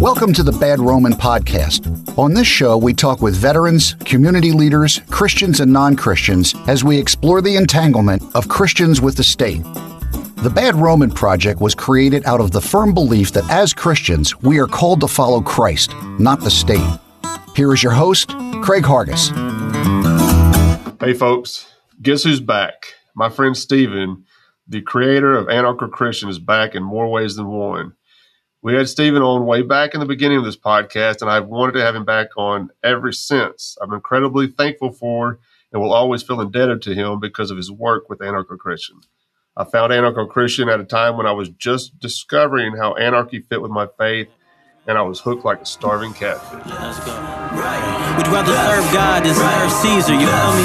Welcome to the Bad Roman Podcast. On this show, we talk with veterans, community leaders, Christians, and non Christians as we explore the entanglement of Christians with the state. The Bad Roman Project was created out of the firm belief that as Christians, we are called to follow Christ, not the state. Here is your host, Craig Hargis. Hey, folks, guess who's back? My friend Stephen, the creator of Anarcho Christian, is back in more ways than one. We had Stephen on way back in the beginning of this podcast, and I've wanted to have him back on ever since. I'm incredibly thankful for and will always feel indebted to him because of his work with Anarcho Christian. I found Anarcho Christian at a time when I was just discovering how anarchy fit with my faith, and I was hooked like a starving catfish. Let's go. Right. Would you rather serve God than serve Caesar? You feel me?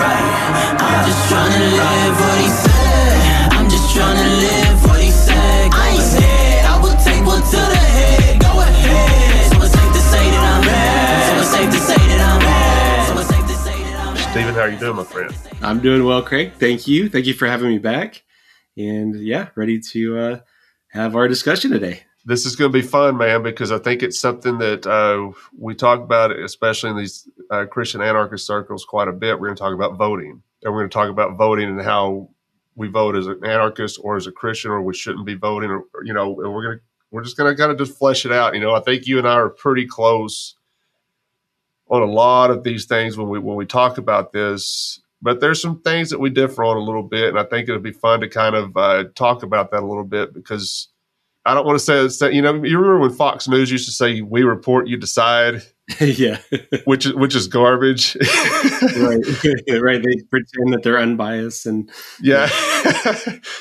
Right. I'm just trying to live what he said. I'm just trying to live say that I'm bad. Stephen, how are you doing, my friend? I'm doing well, Craig. Thank you. Thank you for having me back. And yeah, ready to uh, have our discussion today. This is going to be fun, man, because I think it's something that uh, we talk about, especially in these uh, Christian anarchist circles, quite a bit. We're going to talk about voting, and we're going to talk about voting and how we vote as an anarchist or as a Christian, or we shouldn't be voting, or you know, and we're going to we're just going to kind of just flesh it out. You know, I think you and I are pretty close on a lot of these things when we when we talk about this. But there's some things that we differ on a little bit, and I think it'd be fun to kind of uh, talk about that a little bit because I don't want to say, say you know you remember when Fox News used to say we report you decide yeah, which is which is garbage right, right. They pretend that they're unbiased, and yeah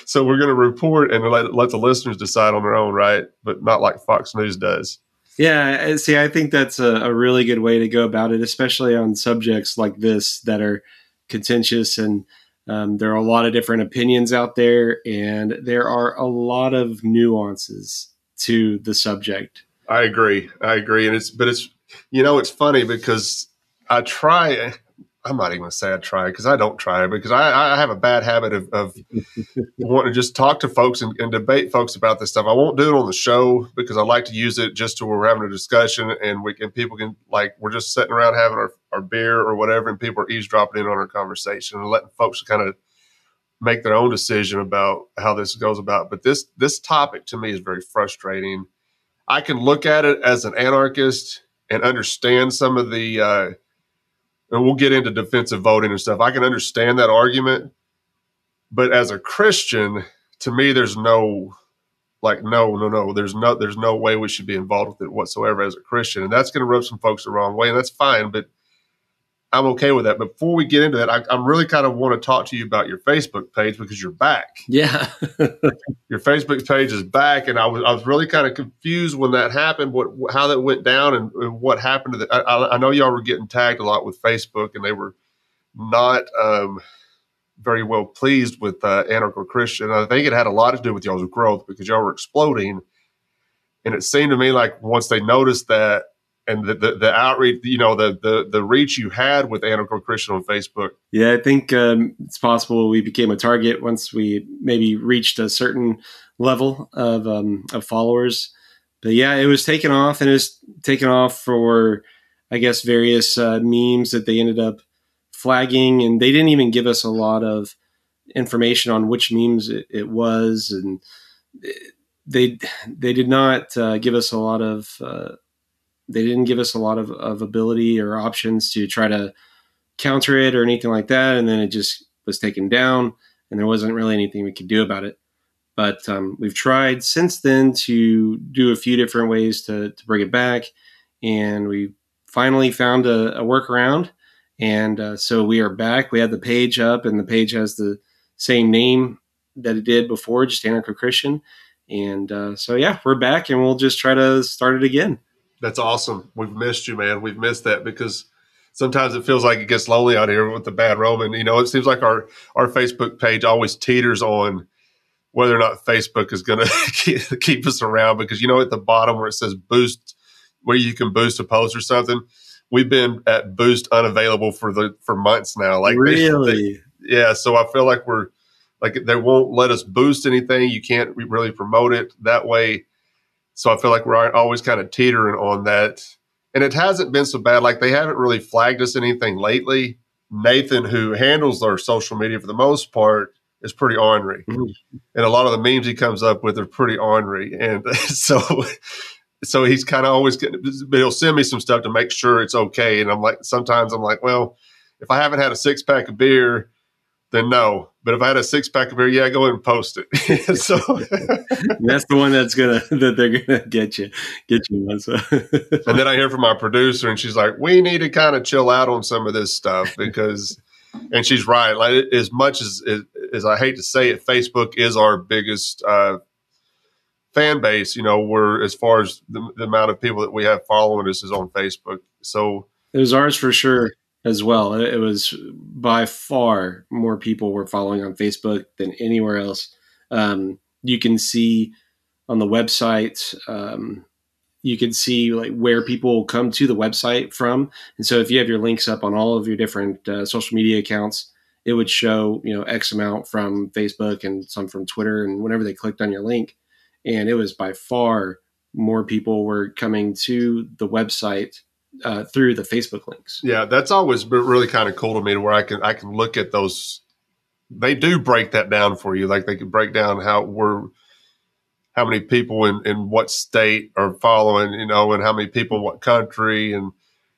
so we're going to report and let, let the listeners decide on their own right but not like Fox News does yeah. See, I think that's a, a really good way to go about it, especially on subjects like this that are contentious and um, there are a lot of different opinions out there, and there are a lot of nuances to the subject. I agree I agree and it's but it's you know it's funny because I try I'm not even going to say I try because I don't try because I, I have a bad habit of, of wanting to just talk to folks and, and, debate folks about this stuff. I won't do it on the show because I like to use it just to where we're having a discussion and we can people can like we're just sitting around having our, our beer or whatever and people are eavesdropping in on our conversation and letting folks kind of make their own decision about how this goes about. But this this topic to me is very frustrating. I can look at it as an anarchist and understand some of the uh, and we'll get into defensive voting and stuff. I can understand that argument, but as a Christian, to me, there's no like no, no, no. There's no there's no way we should be involved with it whatsoever as a Christian, and that's going to rub some folks the wrong way, and that's fine. But I'm okay with that. Before we get into that, I, I really kind of want to talk to you about your Facebook page because you're back. Yeah, your Facebook page is back, and I was I was really kind of confused when that happened, what how that went down, and, and what happened to that. I, I, know y'all were getting tagged a lot with Facebook, and they were not um, very well pleased with uh, Anarcho Christian. I think it had a lot to do with y'all's growth because y'all were exploding, and it seemed to me like once they noticed that and the, the, the, outreach, you know, the, the, the reach you had with Anarcho Christian on Facebook. Yeah, I think um, it's possible we became a target once we maybe reached a certain level of, um, of followers. But yeah, it was taken off and it was taken off for, I guess, various uh, memes that they ended up flagging. And they didn't even give us a lot of information on which memes it, it was. And they, they did not uh, give us a lot of, uh, they didn't give us a lot of, of ability or options to try to counter it or anything like that. And then it just was taken down, and there wasn't really anything we could do about it. But um, we've tried since then to do a few different ways to, to bring it back, and we finally found a, a workaround. And uh, so we are back. We have the page up, and the page has the same name that it did before, just Anarcho Christian. And uh, so, yeah, we're back, and we'll just try to start it again. That's awesome. We've missed you, man. We've missed that because sometimes it feels like it gets lonely out here with the bad Roman. You know, it seems like our our Facebook page always teeters on whether or not Facebook is going to keep us around because you know at the bottom where it says boost, where you can boost a post or something, we've been at boost unavailable for the for months now. Like really, they, yeah. So I feel like we're like they won't let us boost anything. You can't really promote it that way So I feel like we're always kind of teetering on that. And it hasn't been so bad. Like they haven't really flagged us anything lately. Nathan, who handles our social media for the most part, is pretty ornery. Mm-hmm. And a lot of the memes he comes up with are pretty ornery. And so so he's kind of always getting, but he'll send me some stuff to make sure it's okay. And I'm like, sometimes I'm like, well, if I haven't had a six pack of beer, then no. But if I had a six pack of beer, yeah, go ahead and post it. so that's the one that's gonna that they're gonna get you get you one. So. and then I hear from our producer, and she's like, "We need to kind of chill out on some of this stuff because." and she's right. Like as much as, as, as I hate to say it, Facebook is our biggest uh, fan base. You know, we're as far as the, the amount of people that we have following us is on Facebook. So it was ours for sure as well. It was by far more people were following on Facebook than anywhere else. Um, you can see on the website, um, you can see like where people come to the website from. And so if you have your links up on all of your different uh, social media accounts, it would show, you know, X amount from Facebook and some from Twitter. And whenever they clicked on your link, and it was by far more people were coming to the website uh, through the Facebook links. Yeah, that's always been really kind of cool to me, to where I can I can look at those. They do break that down for you, like they can break down how we're how many people in, in what state are following, you know, and how many people in what country, and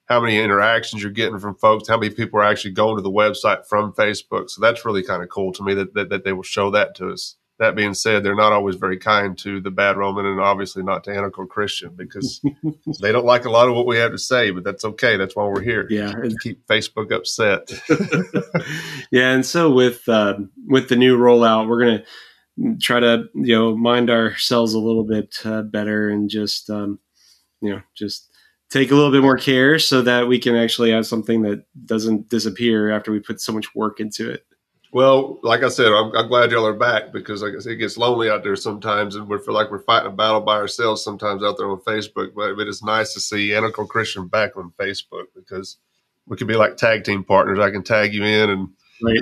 how many interactions you're getting from folks, how many people are actually going to the website from Facebook. So that's really kind of cool to me that, that, that they will show that to us that being said, they're not always very kind to the bad Roman and obviously not to Anarcho Christian because they don't like a lot of what we have to say, but that's okay. That's why we're here. Yeah. Keep Facebook upset. yeah. And so with, uh, with the new rollout, we're going to try to, you know, mind ourselves a little bit uh, better and just, um, you know, just take a little bit more care so that we can actually have something that doesn't disappear after we put so much work into it. Well, like I said, I'm, I'm, glad y'all are back because like I said, it gets lonely out there sometimes, and we feel like we're fighting a battle by ourselves sometimes out there on Facebook. But, but it's nice to see Anarcho Christian back on Facebook because we could be like tag team partners. I can tag you in, and right.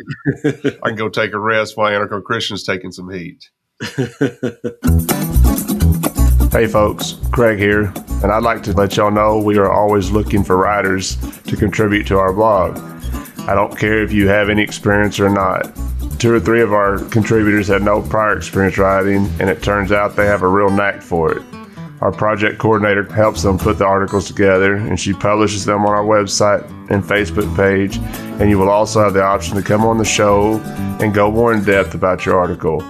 I can go take a rest while Anarcho Christian's taking some heat. hey, folks, Craig here, and I'd like to let y'all know we are always looking for writers to contribute to our blog. I don't care if you have any experience or not. Two or three of our contributors had no prior experience writing, and it turns out they have a real knack for it. Our project coordinator helps them put the articles together, and she publishes them on our website and Facebook page. And you will also have the option to come on the show and go more in depth about your article.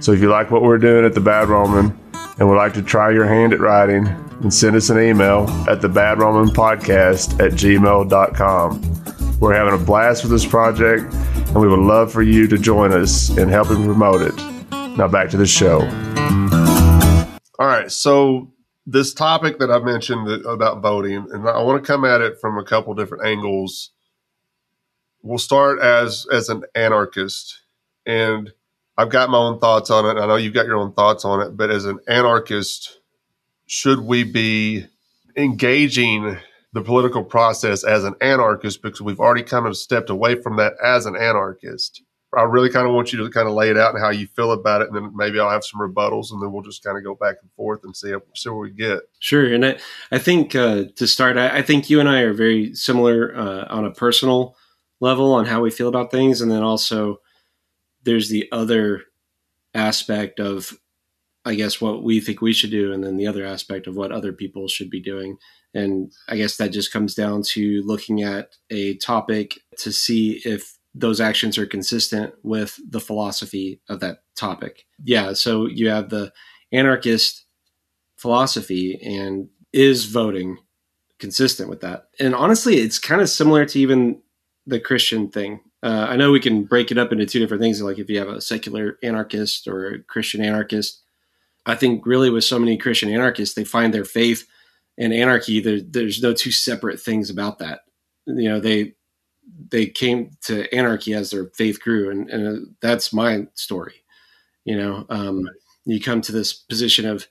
So if you like what we're doing at the Bad Roman and would like to try your hand at writing, then send us an email at the Bad Roman Podcast at gmail.com. We're having a blast with this project, and we would love for you to join us in helping promote it. Now, back to the show. All right. So, this topic that I mentioned about voting, and I want to come at it from a couple different angles. We'll start as as an anarchist, and I've got my own thoughts on it. I know you've got your own thoughts on it, but as an anarchist, should we be engaging the political process as an anarchist because we've already kind of stepped away from that as an anarchist. I really kind of want you to kind of lay it out and how you feel about it, and then maybe I'll have some rebuttals, and then we'll just kind of go back and forth and see see where we get. Sure, and I I think uh, to start, I, I, think you and I are very similar uh, on a personal level on how we feel about things, and then also there's the other aspect of I guess what we think we should do, and then the other aspect of what other people should be doing. And I guess that just comes down to looking at a topic to see if those actions are consistent with the philosophy of that topic. Yeah, so you have the anarchist philosophy, and is voting consistent with that? And honestly, it's kind of similar to even the Christian thing. Uh, I know we can break it up into two different things, like if you have a secular anarchist or a Christian anarchist. I think really with so many Christian anarchists, they find their faith and anarchy there, there's no two separate things about that. You know they they came to anarchy as their faith grew and, and that's my story you know? Um, right. you come to this position of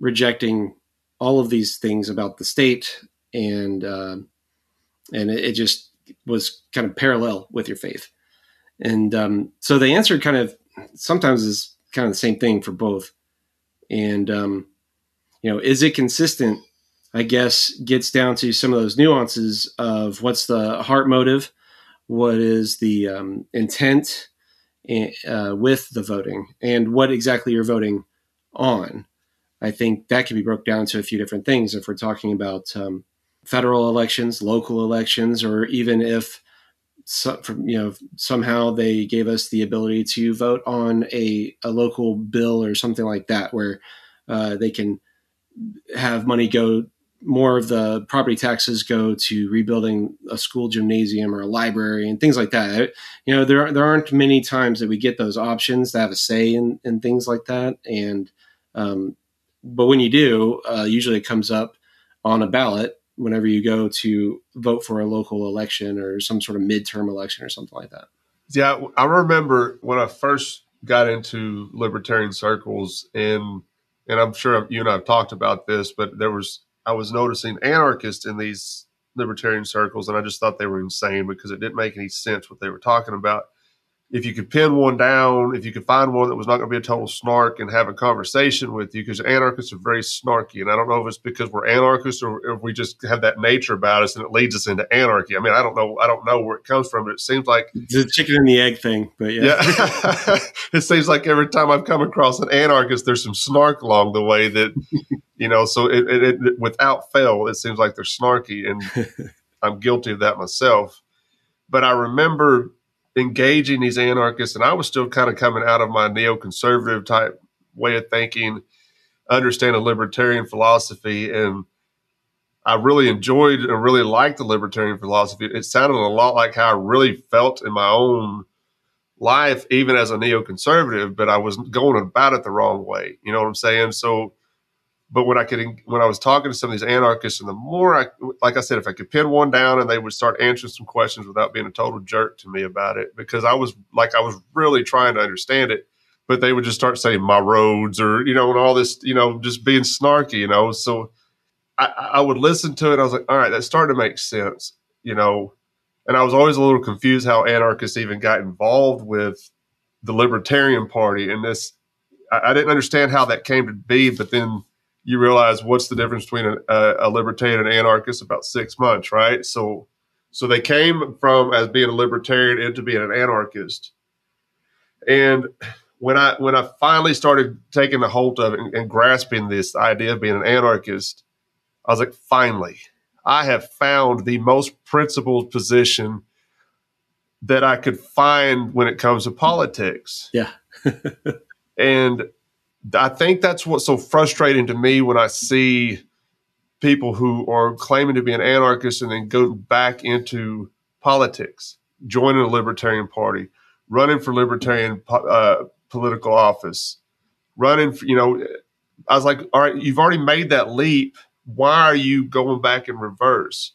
rejecting all of these things about the state and uh, and it, it, just was kind of parallel with your faith. And um, so the answer kind of sometimes is kind of the same thing for both and um, you know, is it consistent? I guess gets down to some of those nuances of what's the heart motive, what is the um, intent uh, with the voting, and what exactly you're voting on. I think that can be broke down to a few different things if we're talking about um, federal elections, local elections, or even if so, you know somehow they gave us the ability to vote on a, a local bill or something like that, where uh, they can have money go more of the property taxes go to rebuilding a school gymnasium or a library and things like that. You know, there there aren't many times that we get those options to have a say in, in things like that. And um, but when you do, uh, usually it comes up on a ballot whenever you go to vote for a local election or some sort of midterm election or something like that. Yeah, I remember when I first got into libertarian circles, and and I'm sure you and I've talked about this, but there was I was noticing anarchists in these libertarian circles, and I just thought they were insane because it didn't make any sense what they were talking about if you could pin one down, if you could find one that was not going to be a total snark and have a conversation with you, because anarchists are very snarky. And I don't know if it's because we're anarchists or if we just have that nature about us and it leads us into anarchy. I mean, I don't know. I don't know where it comes from, but it seems like the chicken and the egg thing. But yeah, yeah. it seems like every time I've come across an anarchist, there's some snark along the way that, you know, so it, it, it without fail, it seems like they're snarky. And I'm guilty of that myself. But I remember engaging these anarchists, and I was still kind of coming out of my neoconservative type way of thinking, understanding libertarian philosophy, and I really enjoyed and really liked the libertarian philosophy. It sounded a lot like how I really felt in my own life, even as a neoconservative, but I was going about it the wrong way. You know what I'm saying? So but when I could, when I was talking to some of these anarchists, and the more I, like I said, if I could pin one down and they would start answering some questions without being a total jerk to me about it, because I was like, I was really trying to understand it, but they would just start saying my roads or, you know, and all this, you know, just being snarky, you know. So I, I would listen to it. I was like, all right, that's starting to make sense, you know. And I was always a little confused how anarchists even got involved with the Libertarian Party and this. I, I didn't understand how that came to be, but then you realize what's the difference between a, a, libertarian and anarchist about six months, right? So, so they came from as being a libertarian into being an anarchist. And when I when I finally started taking the hold of it and, and grasping this idea of being an anarchist, I was like, finally, I have found the most principled position that I could find when it comes to politics. Yeah. and I think that's what's so frustrating to me when I see people who are claiming to be an anarchist and then go back into politics, joining a Libertarian Party, running for Libertarian uh, political office, running for, you know, I was like, all right, you've already made that leap. Why are you going back in reverse?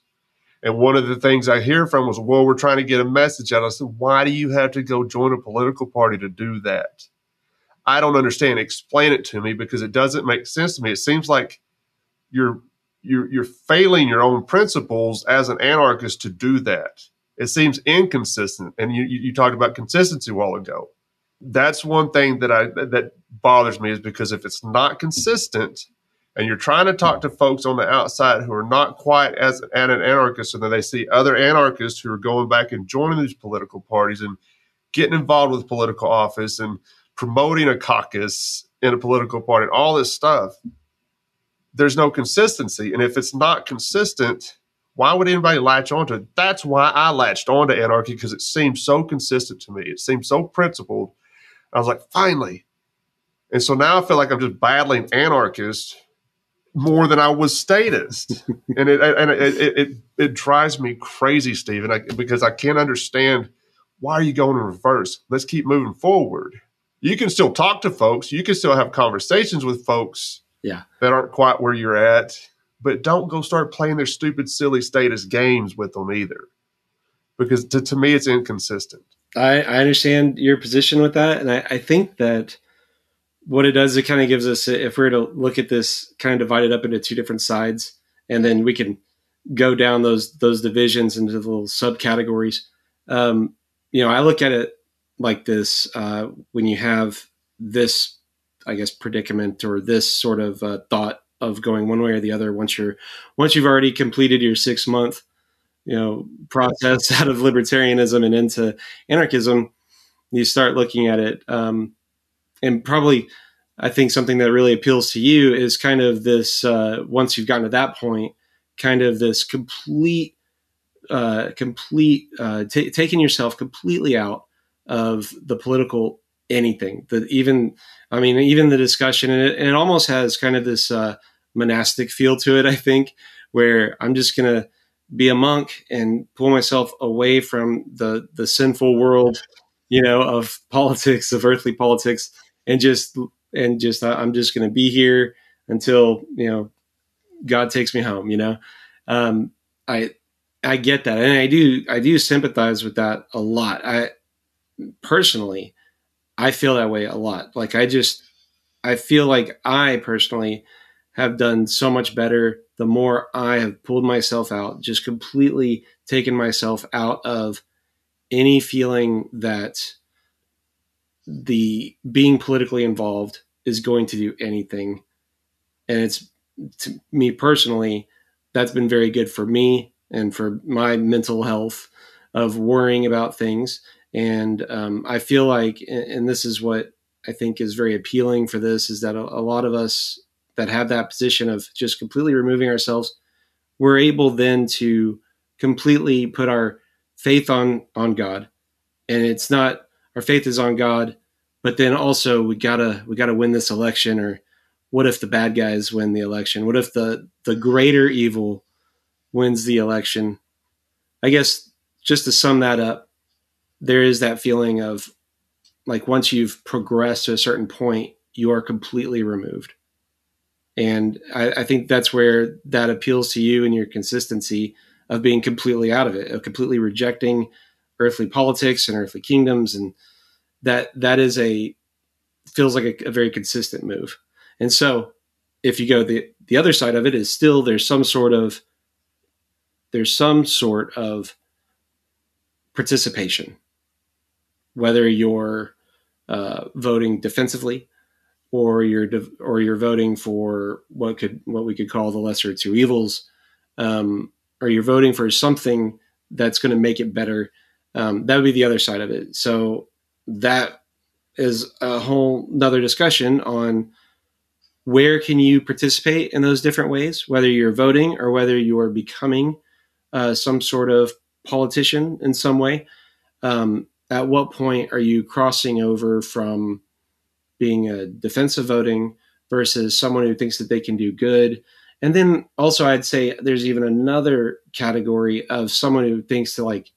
And one of the things I hear from was, well, we're trying to get a message out. I said, why do you have to go join a political party to do that? I don't understand. Explain it to me because it doesn't make sense to me. It seems like you're you're you're failing your own principles as an anarchist to do that. It seems inconsistent. And you you talked about consistency a while ago. That's one thing that I that bothers me is because if it's not consistent and you're trying to talk to folks on the outside who are not quite as an anarchist and then they see other anarchists who are going back and joining these political parties and getting involved with political office and promoting a caucus in a political party, all this stuff, there's no consistency. And if it's not consistent, why would anybody latch onto it? That's why I latched onto anarchy because it seemed so consistent to me. It seemed so principled. I was like, finally. And so now I feel like I'm just battling anarchists more than I was statist, and it and it, it it, it drives me crazy, Stephen, because I can't understand why are you going in reverse. Let's keep moving forward you can still talk to folks. You can still have conversations with folks yeah. that aren't quite where you're at, but don't go start playing their stupid, silly statist games with them either. Because to, to me, it's inconsistent. I, I understand your position with that. And I, I think that what it does, it kind of gives us, if we we're to look at this kind of divided up into two different sides, and then we can go down those those divisions into the little subcategories. Um, you know, I look at it like this uh, when you have this i guess predicament or this sort of uh, thought of going one way or the other once you're once you've already completed your six month you know process out of libertarianism and into anarchism you start looking at it um, and probably i think something that really appeals to you is kind of this uh, once you've gotten to that point kind of this complete uh, complete uh, t- taking yourself completely out of the political anything. That even i mean even the discussion and it, and it almost has kind of this uh, monastic feel to it i think where i'm just gonna be a monk and pull myself away from the the sinful world you know of politics of earthly politics and just and just i'm just gonna be here until you know god takes me home you know? Um i i get that and i do i do sympathize with that a lot. I personally I feel that way a lot. Like I just I feel like I personally have done so much better the more I have pulled myself out, just completely taken myself out of any feeling that the being politically involved is going to do anything. And it's to me personally, that's been very good for me and for my mental health of worrying about things and um, I feel like, and this is what I think is very appealing for this, is that a, a lot of us that have that position of just completely removing ourselves, we're able then to completely put our faith on on God, and it's not our faith is on God, but then also we gotta we gotta win this election, or what if the bad guys win the election? What if the the greater evil wins the election? I guess just to sum that up, there is that feeling of like once you've progressed to a certain point, you are completely removed. And I, I, think that's where that appeals to you and your consistency of being completely out of it, of completely rejecting earthly politics and earthly kingdoms. And that that is a feels like a, a very consistent move. And so if you go the the other side of it is still there's some sort of there's some sort of participation whether you're uh, voting defensively or you're or you're voting for what could what we could call the lesser two evils, um, or you're voting for something that's going to make it better. Um, that would be the other side of it. So that is a whole another discussion on where can you participate in those different ways, whether you're voting or whether you are becoming uh, some sort of politician in some way. Um, at what point are you crossing over from being a defensive voting versus someone who thinks that they can do good? And then also, I'd say there's even another category of someone who thinks that like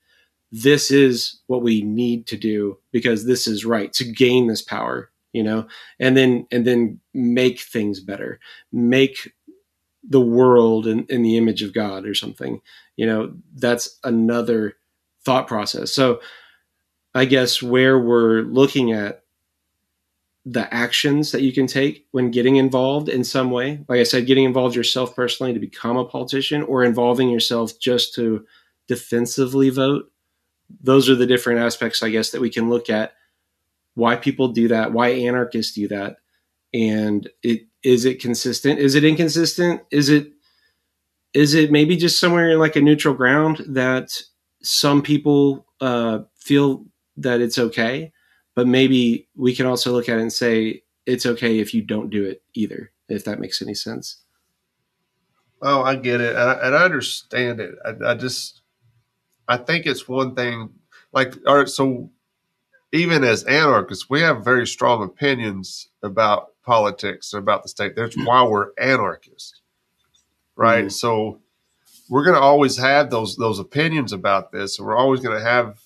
this is what we need to do because this is right to gain this power, you know, and then and then make things better, make the world in, in the image of God or something. You know, that's another thought process. So I guess, where we're looking at the actions that you can take when getting involved in some way. Like I said, getting involved yourself personally to become a politician or involving yourself just to defensively vote. Those are the different aspects, I guess, that we can look at why people do that, why anarchists do that. And it is it consistent? Is it inconsistent? Is it is it maybe just somewhere in like a neutral ground that some people uh, feel that it's okay, but maybe we can also look at it and say it's okay if you don't do it either, if that makes any sense. Oh, I get it, and I, and I understand it. I, I, just, I think it's one thing. Like, all right, so even as anarchists, we have very strong opinions about politics, about the state. That's why we're anarchists, right? Mm-hmm. So we're going to always have those those opinions about this, and we're always going to have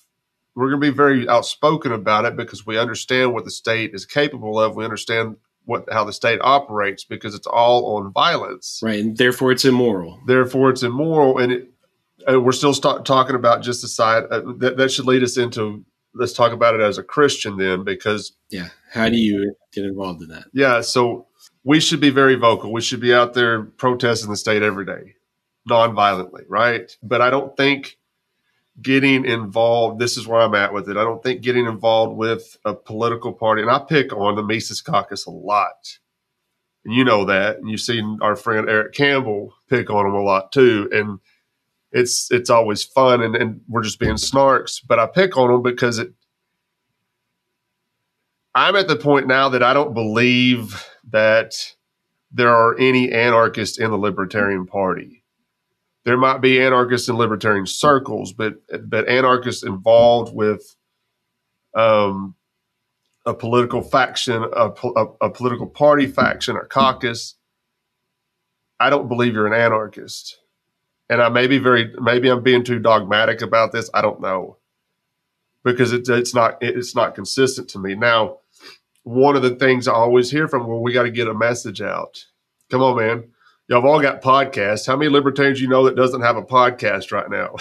we're going to be very outspoken about it because we understand what the state is capable of. We understand what how the state operates because it's all on violence, right? And therefore, it's immoral. Therefore, it's immoral, and it, we're still st- talking about just a side uh, that that should lead us into. Let's talk about it as a Christian then, because yeah, how do you get involved in that? Yeah, so we should be very vocal. We should be out there protesting the state every day, non-violently, right? But I don't think getting involved. This is where I'm at with it. I don't think getting involved with a political party, and I pick on the Mises Caucus a lot. and you know that, and you've seen our friend Eric Campbell pick on him a lot too, and it's it's always fun, and, and we're just being snarks. But I pick on them because it. I'm at the point now that I don't believe that there are any anarchists in the Libertarian Party. There might be anarchists in libertarian circles, but but anarchists involved with um, a political faction, a, a, a political party faction, a caucus. I don't believe you're an anarchist, and I may be very maybe I'm being too dogmatic about this. I don't know because it, it's not it's not consistent to me now one of the things I always hear from, well, we got to get a message out. Come on, man. Y'all have all got podcasts. How many libertarians you know that doesn't have a podcast right now?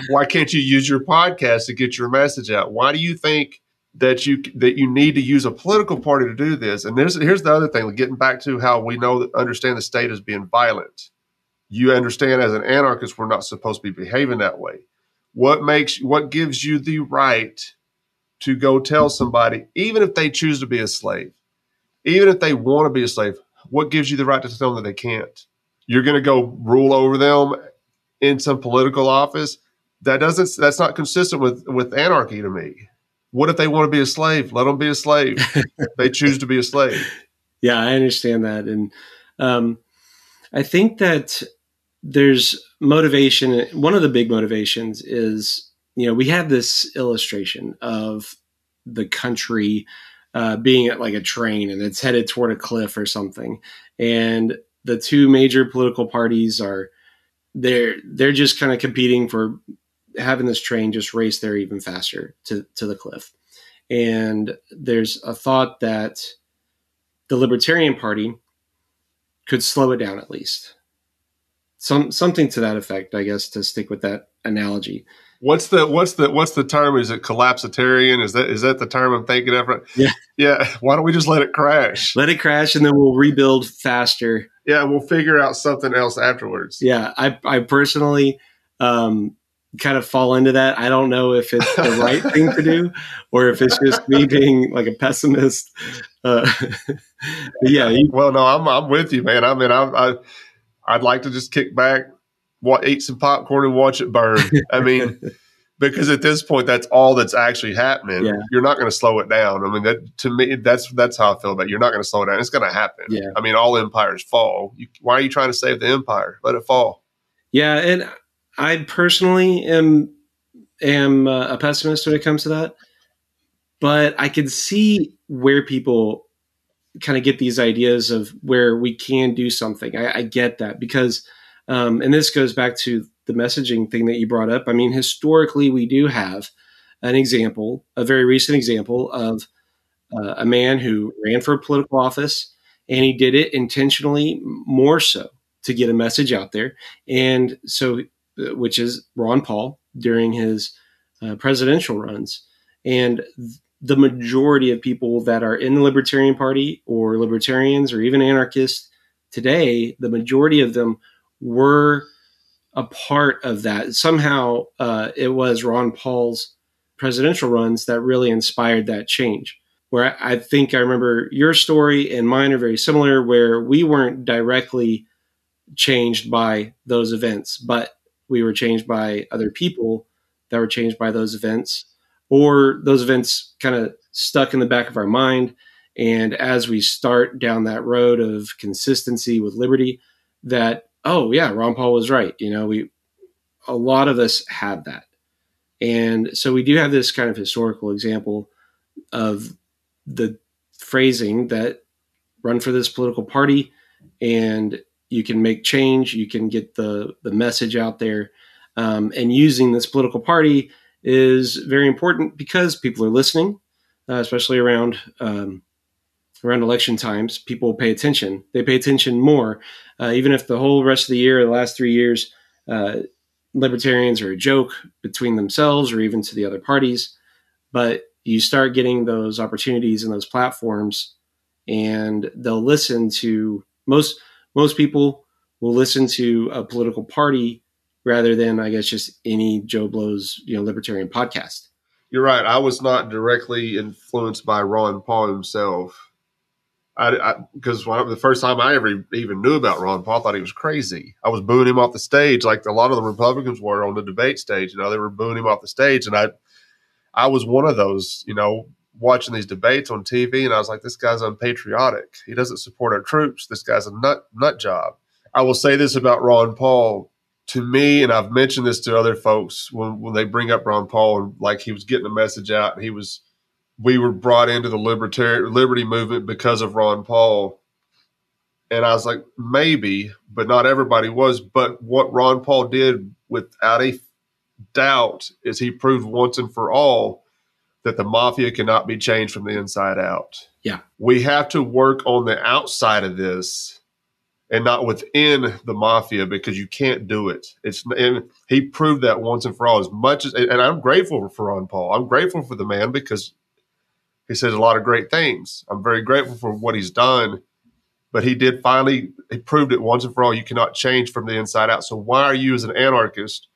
why can't you use your podcast to get your message out? Why do you think that you that you need to use a political party to do this? And there's here's the other thing, getting back to how we know that understand the state as being violent. You understand as an anarchist, we're not supposed to be behaving that way. What makes what gives you the right to go tell somebody, even if they choose to be a slave, even if they want to be a slave, what gives you the right to tell them that they can't? You're going to go rule over them in some political office. That doesn't. That's not consistent with with anarchy to me. What if they want to be a slave? Let them be a slave. they choose to be a slave. Yeah, I understand that, and um, I think that there's motivation. One of the big motivations is you know, we have this illustration of the country uh, being at like a train and it's headed toward a cliff or something, and the two major political parties are they're they're just kind of competing for having this train just race there even faster to to the cliff. And there's a thought that the Libertarian Party could slow it down at least. Some something to that effect, I guess, to stick with that analogy. What's the what's the what's the term? Is it collapsitarian? Is that is that the term I'm thinking of? Yeah, yeah. Why don't we just let it crash? Let it crash, and then we'll rebuild faster. Yeah, we'll figure out something else afterwards. Yeah, I I personally um, kind of fall into that. I don't know if it's the right thing to do or if it's just me being like a pessimist. Uh, yeah. You, well, no, I'm I'm with you, man. I mean, I, I I'd like to just kick back, what, eat some popcorn and watch it burn. I mean, because at this point, that's all that's actually happening. Yeah. You're not going to slow it down. I mean, that to me, that's that's how I feel about it. You're not going to slow it down. It's going to happen. Yeah. I mean, all empires fall. You, why are you trying to save the empire? Let it fall. Yeah, and I personally am am uh, a pessimist when it comes to that, but I can see where people kind of get these ideas of where we can do something. I, I get that because um, and this goes back to the messaging thing that you brought up. I mean, historically, we do have an example, a very recent example of uh, a man who ran for a political office and he did it intentionally more so to get a message out there. And so, uh, which is Ron Paul during his uh, presidential runs. And th- the majority of people that are in the Libertarian Party or libertarians or even anarchists today, the majority of them were a part of that. Somehow uh, it was Ron Paul's presidential runs that really inspired that change. Where I think I remember your story and mine are very similar, where we weren't directly changed by those events, but we were changed by other people that were changed by those events, or those events kind of stuck in the back of our mind. And as we start down that road of consistency with liberty, that oh yeah, Ron Paul was right. You know, we a lot of us have that, and so we do have this kind of historical example of the phrasing that run for this political party, and you can make change, you can get the the message out there, um, and using this political party is very important because people are listening, uh, especially around. Um, around election times, people pay attention. They pay attention more, uh, even if the whole rest of the year, the last three years, uh, libertarians are a joke between themselves or even to the other parties. But you start getting those opportunities and those platforms, and they'll listen to most most people will listen to a political party rather than, I guess, just any Joe Blow's you know libertarian podcast. You're right. I was not directly influenced by Ron Paul himself I because the first time I ever even knew about Ron Paul, I thought he was crazy. I was booing him off the stage, like a lot of the Republicans were on the debate stage. You know, they were booing him off the stage, and I, I was one of those. You know, watching these debates on TV, and I was like, this guy's unpatriotic. He doesn't support our troops. This guy's a nut nut job. I will say this about Ron Paul. To me, and I've mentioned this to other folks when, when they bring up Ron Paul, and like he was getting a message out, and he was we were brought into the libertarian liberty movement because of Ron Paul. And I was like, maybe, but not everybody was. But what Ron Paul did without a doubt is he proved once and for all that the mafia cannot be changed from the inside out. Yeah. We have to work on the outside of this and not within the mafia because you can't do it. It's and he proved that once and for all as much as and I'm grateful for Ron Paul. I'm grateful for the man because he says a lot of great things. I'm very grateful for what he's done, but he did finally he proved it once and for all. You cannot change from the inside out. So why are you as an anarchist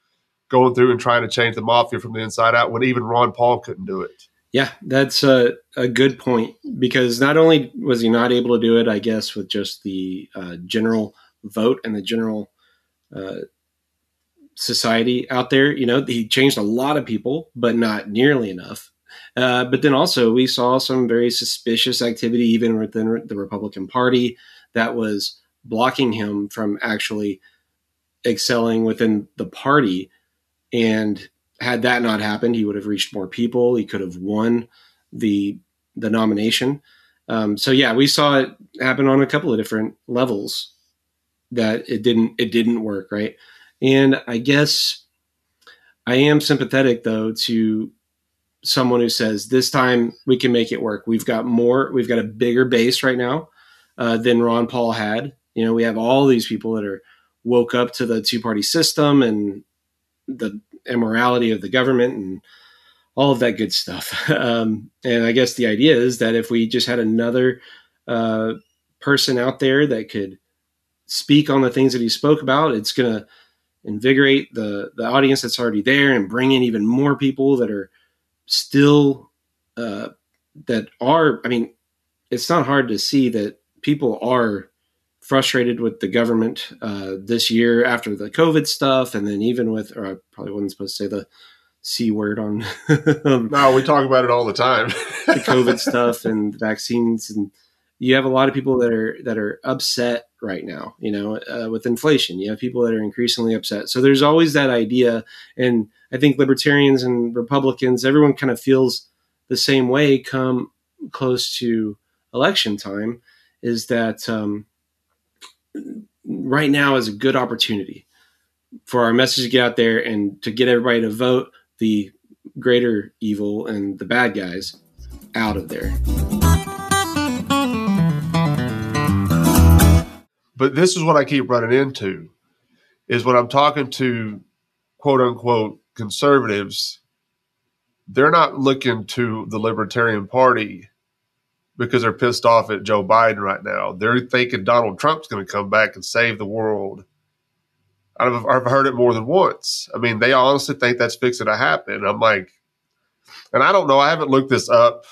going through and trying to change the mafia from the inside out when even Ron Paul couldn't do it? Yeah, that's a, a good point because not only was he not able to do it, I guess, with just the uh, general vote and the general uh, society out there, you know, he changed a lot of people, but not nearly enough. Uh, but then also, we saw some very suspicious activity even within the Republican Party that was blocking him from actually excelling within the party. And had that not happened, he would have reached more people. He could have won the the nomination. Um, so yeah, we saw it happen on a couple of different levels that it didn't it didn't work right. And I guess I am sympathetic though to someone who says this time we can make it work. We've got more, we've got a bigger base right now uh, than Ron Paul had. You know, we have all these people that are woke up to the two party system and the immorality of the government and all of that good stuff. Um, and I guess the idea is that if we just had another uh, person out there that could speak on the things that he spoke about, it's going to invigorate the the audience that's already there and bring in even more people that are still uh, that are. I mean, it's not hard to see that people are frustrated with the government uh, this year after the COVID stuff, and then even with, or I probably wasn't supposed to say the c word on. no, we talk about it all the time. the COVID stuff and the vaccines, and you have a lot of people that are that are upset right now. You know, uh, with inflation, you have people that are increasingly upset. So there's always that idea, and I think libertarians and Republicans, everyone kind of feels the same way come close to election time is that um, right now is a good opportunity for our message to get out there and to get everybody to vote the greater evil and the bad guys out of there. But this is what I keep running into is when I'm talking to quote unquote conservatives, they're not looking to the Libertarian Party because they're pissed off at Joe Biden right now. They're thinking Donald Trump's going to come back and save the world. I've, I've heard it more than once. I mean, they honestly think that's fixing to happen. I'm like, and I don't know. I haven't looked this up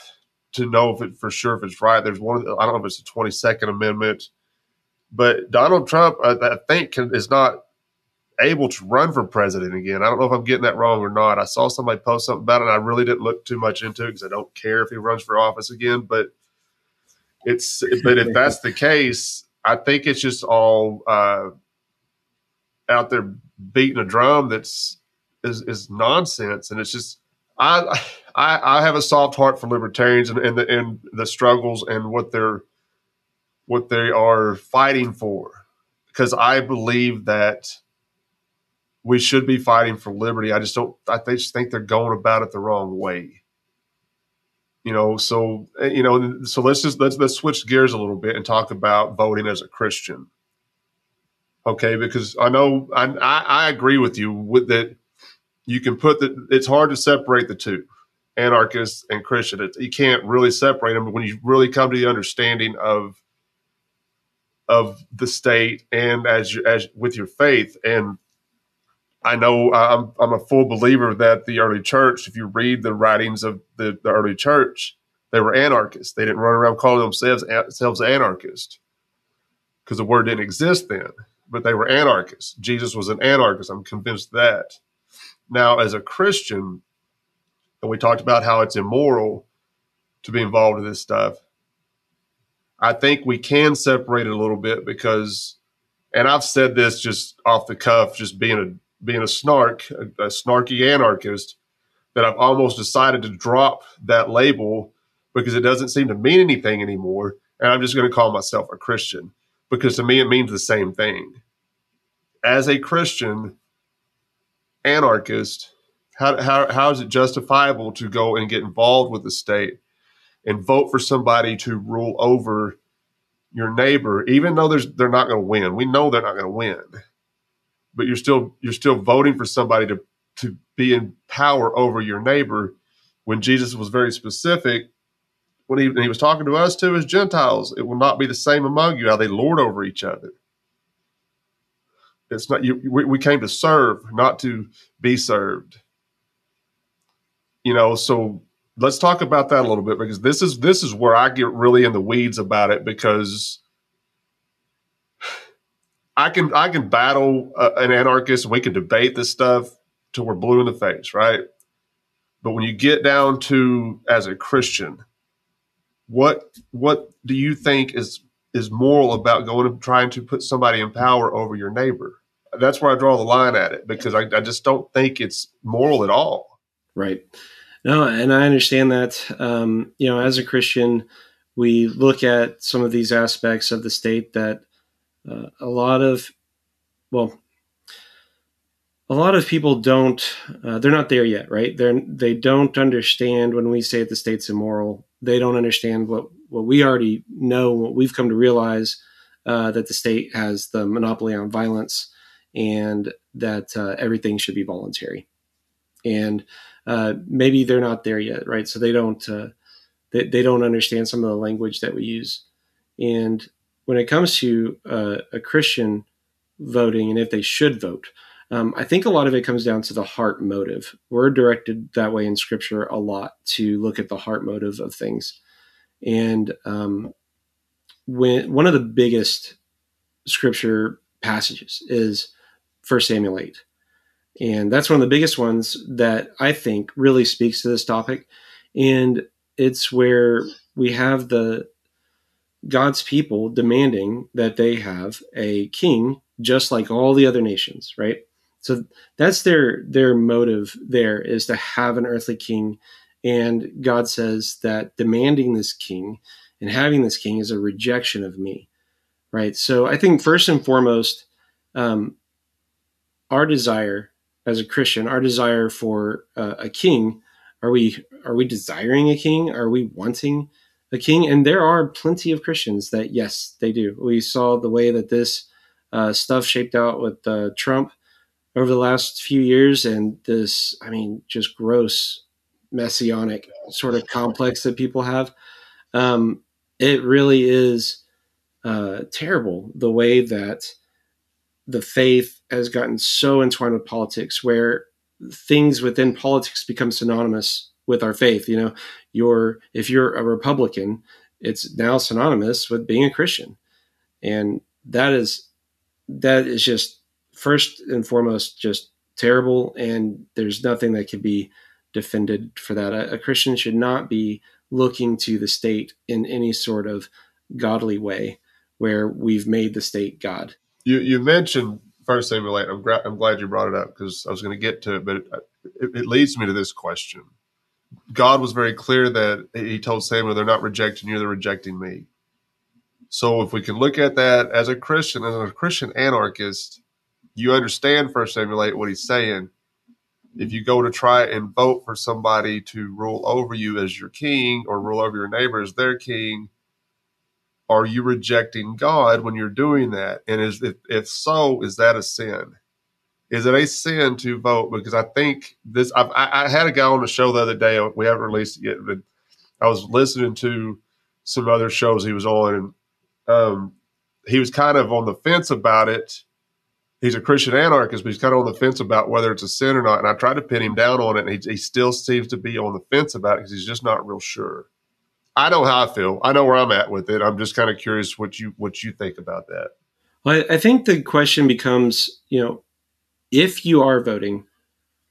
to know if it for sure if it's right. There's one. I don't know if it's the 22nd Amendment, but Donald Trump, I, I think, can, is not able to run for president again. I don't know if I'm getting that wrong or not. I saw somebody post something about it. and I really didn't look too much into it because I don't care if he runs for office again. But it's but if that's the case, I think it's just all uh, out there beating a drum that's is, is nonsense, and it's just I, I I have a soft heart for libertarians and, and the and the struggles and what they're what they are fighting for because I believe that we should be fighting for liberty. I just don't. I just think they're going about it the wrong way. You know, so eh, you know, so let's just let's let's switch gears a little bit and talk about voting as a Christian. Okay, because I know I I, agree with you with that. You can put that. It's hard to separate the two, anarchist and Christian. It, you can't really separate them when you really come to the understanding of of the state and as you, as with your faith and I know uh, I'm I'm a full believer that the early church, if you read the writings of the, the early church, They were anarchists. They didn't run around calling themselves, themselves anarchists because the word didn't exist then, but they were anarchists. Jesus was an anarchist. I'm convinced that. Now, as a Christian, and we talked about how it's immoral to be involved in this stuff. I think we can separate it a little bit because, and I've said this just off the cuff, just being a being a snark, a, a snarky anarchist, that I've almost decided to drop that label because it doesn't seem to mean anything anymore, and I'm just going to call myself a Christian because to me it means the same thing. As a Christian anarchist, how, how, how is it justifiable to go and get involved with the state and vote for somebody to rule over your neighbor, even though there's they're not going to win. We know they're not going to win, but you're still you're still voting for somebody to to be in power over your neighbor. When Jesus was very specific, when he, he was talking to us too as Gentiles, it will not be the same among you how they lord over each other. It's not you. We, we came to serve, not to be served. You know, so let's talk about that a little bit because this is this is where I get really in the weeds about it because I can I can battle uh, an anarchist we can debate this stuff till we're blue in the face, right? But when you get down to as a Christian, what what do you think is is moral about going and trying to put somebody in power over your neighbor? That's where I draw the line at it because I, I just don't think it's moral at all. Right. No, and I understand that. Um, you know, as a Christian, we look at some of these aspects of the state that uh, a lot of, well, a lot of people don't. Uh, they're not there yet, right? They're they don't understand when we say that the state's immoral. They don't understand what what we already know. What we've come to realize uh, that the state has the monopoly on violence, and that uh, everything should be voluntary. And uh, maybe they're not there yet, right? So they don't uh, they, they don't understand some of the language that we use. And when it comes to uh, a Christian voting and if they should vote, um, I think a lot of it comes down to the heart motive. We're directed that way in Scripture a lot to look at the heart motive of things. And um, when one of the biggest Scripture passages is First Samuel eight, and that's one of the biggest ones that I think really speaks to this topic. And it's where we have the God's people demanding that they have a king just like all the other nations, right? So that's their their motive there is to have an earthly king and God says that demanding this king and having this king is a rejection of me, right? So I think first and foremost, um, our desire as a Christian, our desire for uh, a king, are we are we desiring a king? Are we wanting a king? And there are plenty of Christians that yes, they do. We saw the way that this uh, stuff shaped out with uh, Trump over the last few years, and this, I mean, just gross messianic sort of complex that people have. Um, it really is uh, terrible the way that the faith has gotten so entwined with politics where things within politics become synonymous with our faith you know you're if you're a republican it's now synonymous with being a christian and that is that is just first and foremost just terrible and there's nothing that can be defended for that a, a christian should not be looking to the state in any sort of godly way where we've made the state god you you mentioned First Samuel eight. I'm, gra- I'm glad you brought it up because I was going to get to it, but it, it, it, leads me to this question. God was very clear that He told Samuel, "They're not rejecting you; they're rejecting me." So, if we can look at that as a Christian, as a Christian anarchist, you understand First Samuel eight what He's saying. If you go to try and vote for somebody to rule over you as your king or rule over your neighbor as their king, are you rejecting God when you're doing that? And is if, if so, is that a sin? Is it a sin to vote? Because I think this. I've, i had a guy on the show the other day. We haven't released it yet, but I was listening to some other shows he was on, and um, he was kind of on the fence about it. He's a Christian anarchist, but he's kind of on the fence about whether it's a sin or not. And I tried to pin him down on it, and he, he still seems to be on the fence about it because he's just not real sure. I know how I feel. I know where I'm at with it. I'm just kind of curious what you what you think about that. Well, I think the question becomes, you know, if you are voting,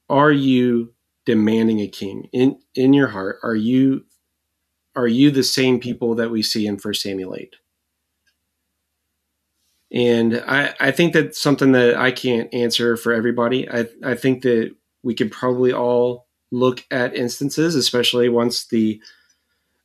are you demanding a king in in your heart? Are you are you the same people that we see in First Samuel eight? And I, I think that's something that I can't answer for everybody. I, I think that we could probably all look at instances, especially once the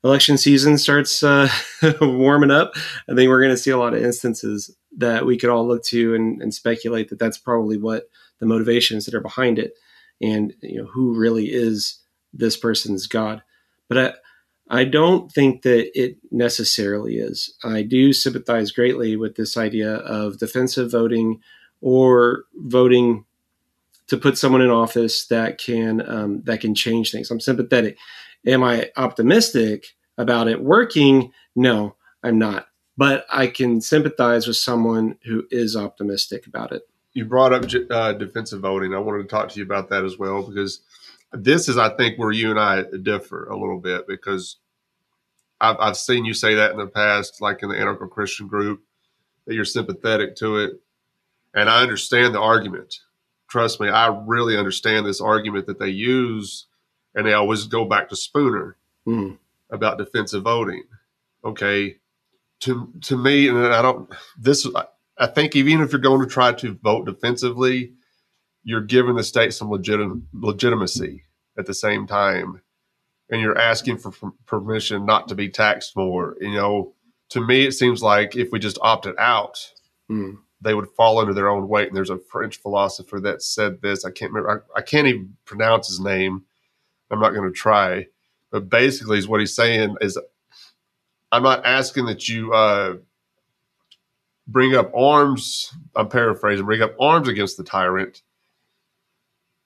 election season starts uh, warming up. I think we're going to see a lot of instances that we could all look to and, and, speculate that that's probably what the motivations that are behind it, and you know who really is this person's God. But I, I don't think that it necessarily is. I do sympathize greatly with this idea of defensive voting or voting to put someone in office that can um, that can change things. I'm sympathetic. Am I optimistic about it working? No, I'm not. But I can sympathize with someone who is optimistic about it. You brought up uh, defensive voting. I wanted to talk to you about that as well because this is, I think, where you and I differ a little bit because I've, I've seen you say that in the past, like in the anarcho Christian group, that you're sympathetic to it. And I understand the argument trust me, I really understand this argument that they use, and they always go back to Spooner mm. about defensive voting. Okay, to to me, and I don't. This I think even if you're going to try to vote defensively, you're giving the state some legit, legitimacy at the same time, and you're asking for permission not to be taxed more. You know, to me, it seems like if we just opted out. Mm they would fall under their own weight. And there's a French philosopher that said this. I can't remember. I, I can't even pronounce his name. I'm not going to try. But basically, is what he's saying is, I'm not asking that you uh, bring up arms. I'm paraphrasing. Bring up arms against the tyrant,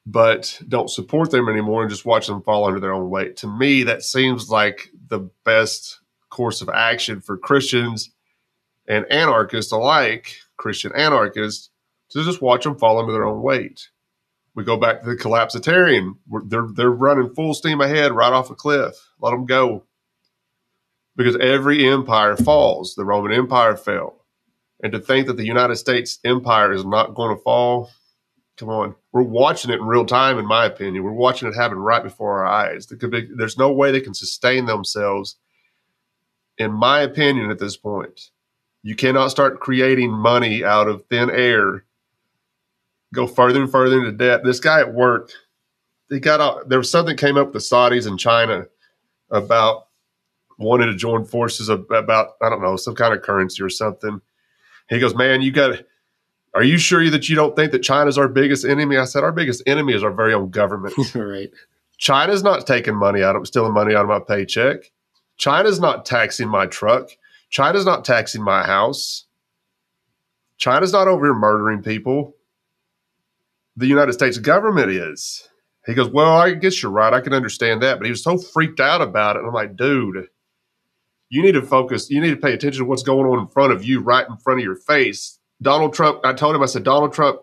but don't support them anymore and just watch them fall under their own weight. To me, that seems like the best course of action for Christians and anarchists alike Christian anarchists to just watch them fall under their own weight. We go back to the collapsitarian. They're they're running full steam ahead right off a cliff. Let them go. Because every empire falls. The Roman Empire fell. And to think that the United States empire is not going to fall, come on. We're watching it in real time, in my opinion. We're watching it happen right before our eyes. Be, there's no way they can sustain themselves, in my opinion, at this point. You cannot start creating money out of thin air. Go further and further into debt. This guy at work, he got out. There was something came up with the Saudis and China about wanting to join forces about I don't know some kind of currency or something. He goes, man, you got. Are you sure that you don't think that China's our biggest enemy? I said, our biggest enemy is our very own government. right. China's not taking money out of stealing money out of my paycheck. China's not taxing my truck. China's not taxing my house. China's not over here murdering people. The United States government is. He goes, Well, I guess you're right. I can understand that. But he was so freaked out about it. And I'm like, Dude, you need to focus. You need to pay attention to what's going on in front of you, right in front of your face. Donald Trump, I told him, I said, Donald Trump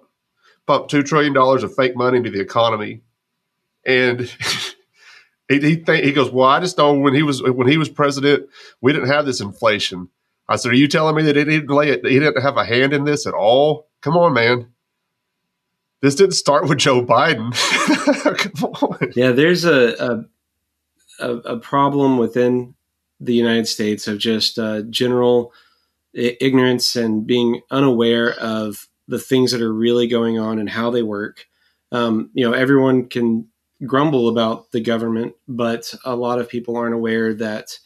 pumped $2 trillion of fake money into the economy. And He he, he goes, well, I just know when he was when he was president, we didn't have this inflation. I said, are you telling me that he didn't lay it? He didn't have a hand in this at all? Come on, man. This didn't start with Joe Biden. Yeah, there's a, a a problem within the United States of just uh, general ignorance and being unaware of the things that are really going on and how they work. Um, you know, everyone can grumble about the government, but a lot of people aren't aware that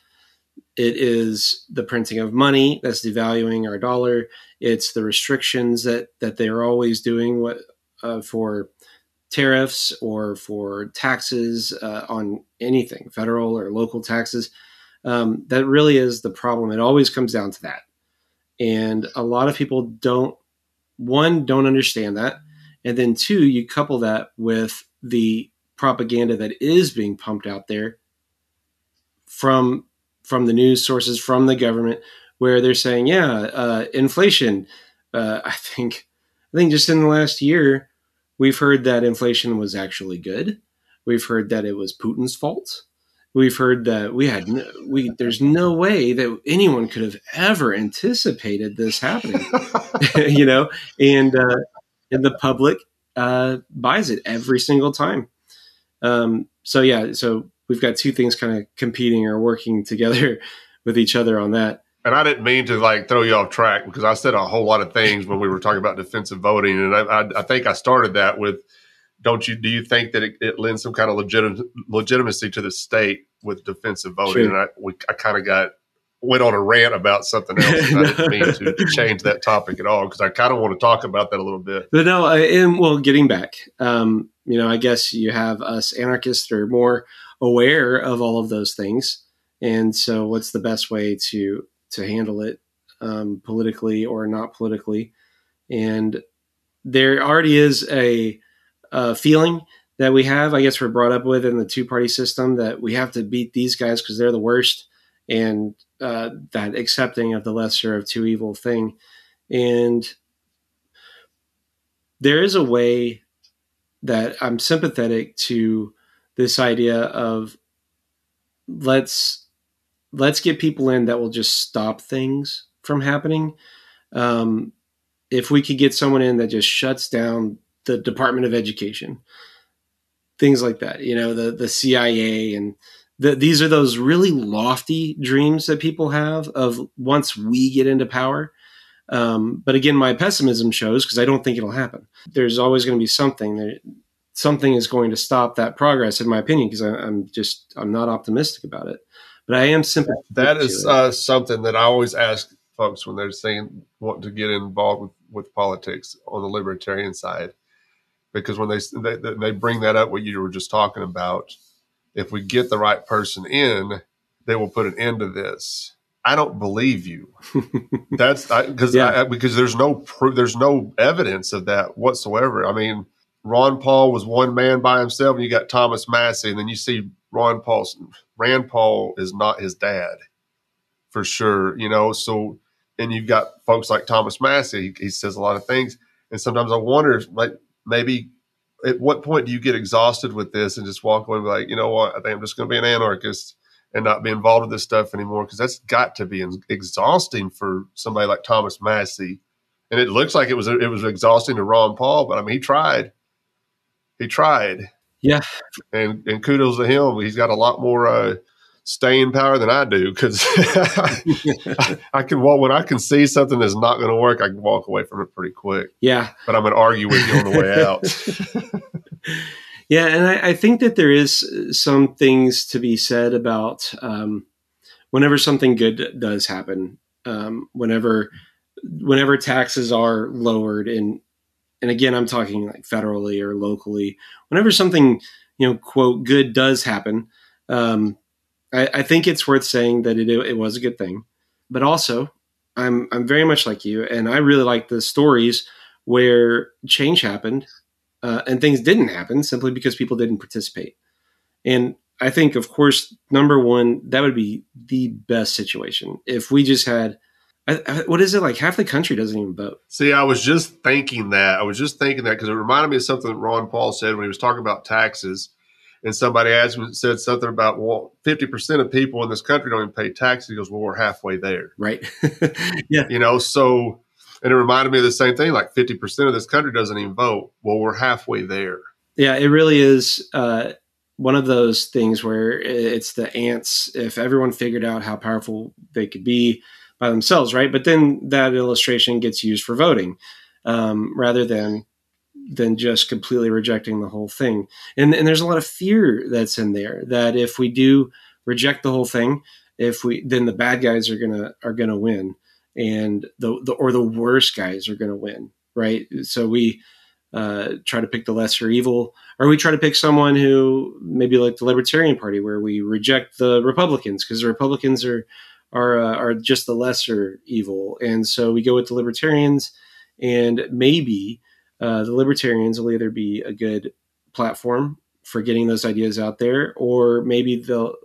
it is the printing of money that's devaluing our dollar. It's the restrictions that that they're always doing what uh, for tariffs or for taxes uh, on anything, federal or local taxes. Um, that really is the problem. It always comes down to that, and a lot of people don't. One, don't understand that, and then two, you couple that with the propaganda that is being pumped out there from from the news sources from the government where they're saying yeah uh, inflation uh, i think i think just in the last year we've heard that inflation was actually good we've heard that it was putin's fault we've heard that we had no, we there's no way that anyone could have ever anticipated this happening you know? And uh and the public uh buys it every single time. Um so yeah so we've got two things kind of competing or working together with each other on that. And I didn't mean to like throw you off track because I said a whole lot of things when we were talking about defensive voting, and I, I, I think I started that with don't you do you think that it, it lends some kind of legit, legitimacy to the state with defensive voting? Sure. And I, we, I kind of got went on a rant about something else. And I didn't mean to change that topic at all because I kind of want to talk about that a little bit. But no, I, and well, getting back, um, you know, I guess you have us anarchists that are more aware of all of those things, and so what's the best way to to handle it um, politically or not politically? And there already is a uh, feeling that we have. I guess we're brought up with in the two party system that we have to beat these guys because they're the worst, and uh, that accepting of the lesser of two evil thing. And there is a way that I'm sympathetic to this idea of let's let's get people in that will just stop things from happening. Um, if we could get someone in that just shuts down the Department of Education, things like that. You know, the the CIA and the, these are those really lofty dreams that people have of once we get into power. Um, but again, my pessimism shows because I don't think it'll happen. There's always going to be something that something is going to stop that progress, in my opinion, because I'm just I'm not optimistic about it. But I am sympathetic. That is uh, something that I always ask folks when they're saying wanting to get involved with, with politics on the libertarian side because when they, they they bring that up, what you were just talking about, if we get the right person in, they will put an end to this. I don't believe you. That's because yeah. because there's no proof, there's no evidence of that whatsoever. I mean, Ron Paul was one man by himself, and you got Thomas Massie, and then you see Ron Paul. Rand Paul is not his dad, for sure. You know, so and you've got folks like Thomas Massie. He, he says a lot of things, and sometimes I wonder, like maybe at what point do you get exhausted with this and just walk away and be like, you know what, I think I'm just going to be an anarchist and not be involved with this stuff anymore? Because that's got to be exhausting for somebody like Thomas Massie. And it looks like it was it was exhausting to Ron Paul, but I mean, he tried. He tried. Yeah. And and kudos to him. He's got a lot more uh, staying power than I do because I, I, can walk when I can see something that's not going to work. I can walk away from it pretty quick. Yeah, but I'm going to argue with you on the way out. yeah, and I, I, think that there is some things to be said about um, whenever something good does happen. Um, whenever whenever taxes are lowered and and again I'm talking like federally or locally. Whenever something you know quote good does happen. Um, I, I think it's worth saying that it, it was a good thing, but also I'm I'm very much like you, and I really like the stories where change happened uh, and things didn't happen simply because people didn't participate. And I think, of course, number one, that would be the best situation if we just had. I, I, what is it like? Half the country doesn't even vote. See, I was just thinking that. I was just thinking that because it reminded me of something that Ron Paul said when he was talking about taxes and somebody asked me said something about well, fifty percent of people in this country don't even pay taxes. He goes, well, we're halfway there, right? yeah, you know. So, and it reminded me of the same thing. Like fifty percent of this country doesn't even vote. Well, we're halfway there. Yeah, it really is uh, one of those things where it's the ants. If everyone figured out how powerful they could be by themselves, right? But then that illustration gets used for voting um, rather than than just completely rejecting the whole thing. And, and there's a lot of fear that's in there that if we do reject the whole thing, if we then the bad guys are gonna are gonna win, and the, the or the worst guys are gonna win, right? So we uh, try to pick the lesser evil, or we try to pick someone who maybe like the Libertarian Party, where we reject the Republicans because the Republicans are are uh, are just the lesser evil, and so we go with the Libertarians, and maybe uh, the libertarians will either be a good platform for getting those ideas out there, or maybe they'll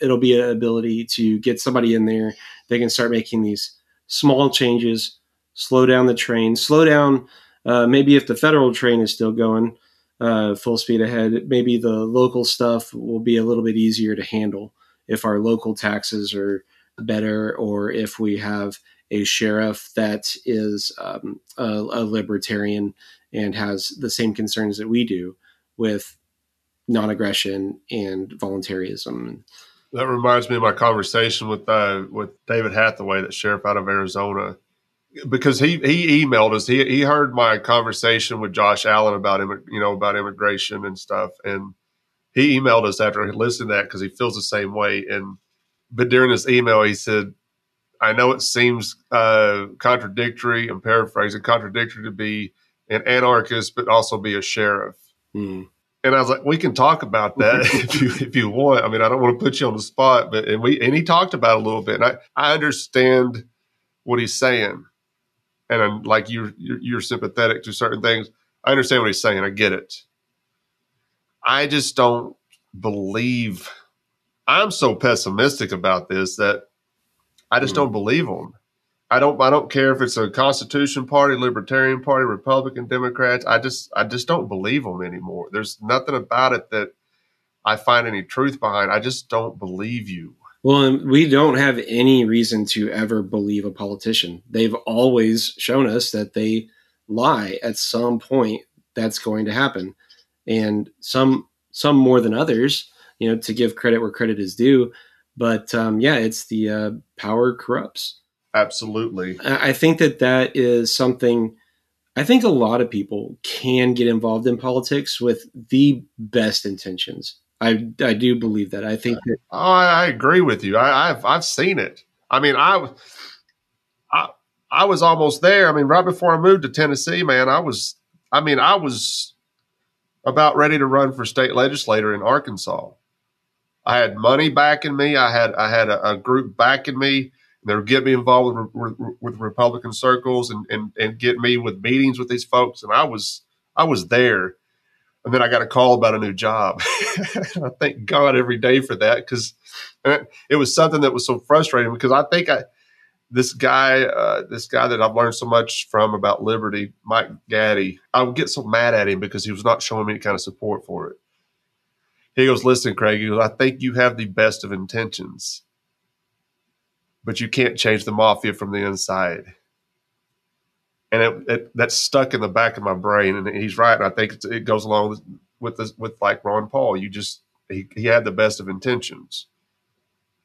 it'll be an ability to get somebody in there. They can start making these small changes, slow down the train, slow down. Uh, maybe if the federal train is still going, uh, full speed ahead. Maybe the local stuff will be a little bit easier to handle if our local taxes are better or if we have a sheriff that is um, a, a, libertarian and has the same concerns that we do with non-aggression and voluntarism. That reminds me of my conversation with uh, with David Hathaway, the sheriff out of Arizona, because he he emailed us. He he heard my conversation with Josh Allen about him, you know, about immigration and stuff, and he emailed us after he listened to that because he feels the same way. And but during this email, he said, "I know it seems uh, contradictory. I'm paraphrasing, contradictory to be an anarchist, but also be a sheriff." Mm. And I was like, we can talk about that if you if you want. I mean, I don't want to put you on the spot, but and we and he talked about it a little bit. And I, I understand what he's saying. And I'm like you're, you're you're sympathetic to certain things. I understand what he's saying. I get it. I just don't believe I'm so pessimistic about this that I just mm. don't believe him. I don't I don't care if it's a Constitution Party, Libertarian Party, Republican, Democrats. I just I just don't believe them anymore. There's nothing about it that I find any truth behind. I just don't believe you. Well, we don't have any reason to ever believe a politician. They've always shown us that they lie at some point. That's going to happen, and some some more than others. You know, to give credit where credit is due. But um, yeah, it's the uh, power corrupts. Absolutely. I think that that is something. I think a lot of people can get involved in politics with the best intentions. I, I do believe that. I think that. Oh, I, agree with you. I, have I've seen it. I mean, I, I I was almost there. I mean, right before I moved to Tennessee, man, I was. I mean, I was about ready to run for state legislator in Arkansas. I had money backing me. I had I had a, a group backing me. They were getting me involved with, with, with Republican circles and, and, and get me with meetings with these folks. And I was, I was there. And then I got a call about a new job. I thank God every day for that because it was something that was so frustrating because I think I, this guy, uh, this guy that I've learned so much from about liberty, Mike Gaddy, I would get so mad at him because he was not showing me any kind of support for it. He goes, listen, Craig, he goes, I think you have the best of intentions but you can't change the mafia from the inside. And it, it, that's stuck in the back of my brain. And he's right. And I think it goes along with with, this, with like Ron Paul. You just he, he had the best of intentions,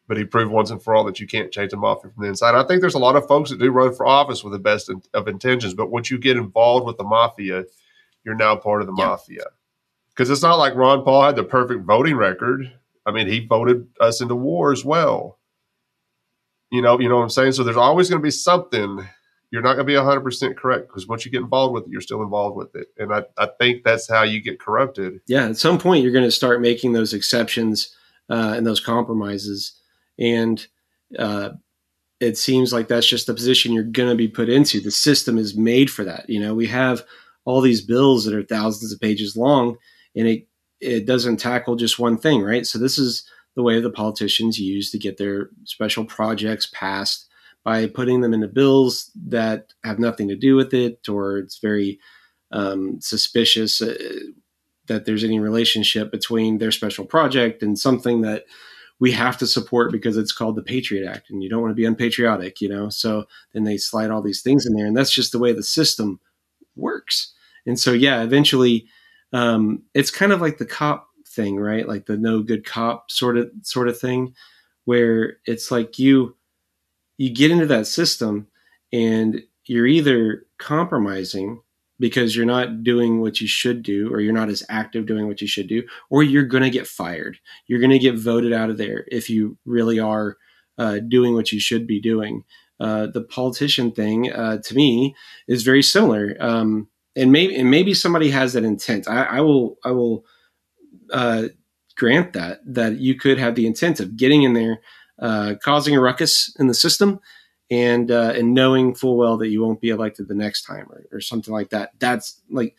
but he proved once and for all that you can't change the mafia from the inside. I think there's a lot of folks that do run for office with the best of intentions, but once you get involved with the mafia, you're now part of the yeah. mafia. Because it's not like Ron Paul had the perfect voting record. I mean, he voted us into war as well. You know, you know what I'm saying? So there's always going to be something you're not going to be 100% correct because once you get involved with it, you're still involved with it. And I, I think that's how you get corrupted. Yeah. At some point, you're going to start making those exceptions uh, and those compromises. And uh, it seems like that's just the position you're going to be put into. The system is made for that. You know, we have all these bills that are thousands of pages long and it, it doesn't tackle just one thing, right? So this is the way the politicians use to get their special projects passed by putting them into bills that have nothing to do with it, or it's very um, suspicious uh, that there's any relationship between their special project and something that we have to support because it's called the Patriot Act, and you don't want to be unpatriotic, you know. So then they slide all these things in there, and that's just the way the system works. And so, yeah, eventually, um, it's kind of like the cop thing, right? Like the no good cop sort of sort of thing, where it's like you you get into that system and you're either compromising because you're not doing what you should do or you're not as active doing what you should do or you're going to get fired. You're going to get voted out of there if you really are uh, doing what you should be doing. Uh, the politician thing uh, to me is very similar. Um, and maybe and maybe somebody has that intent. I, I will i will uh, grant that that you could have the intent of getting in there, uh, causing a ruckus in the system, and uh, and knowing full well that you won't be elected the next time or, or something like that. That's like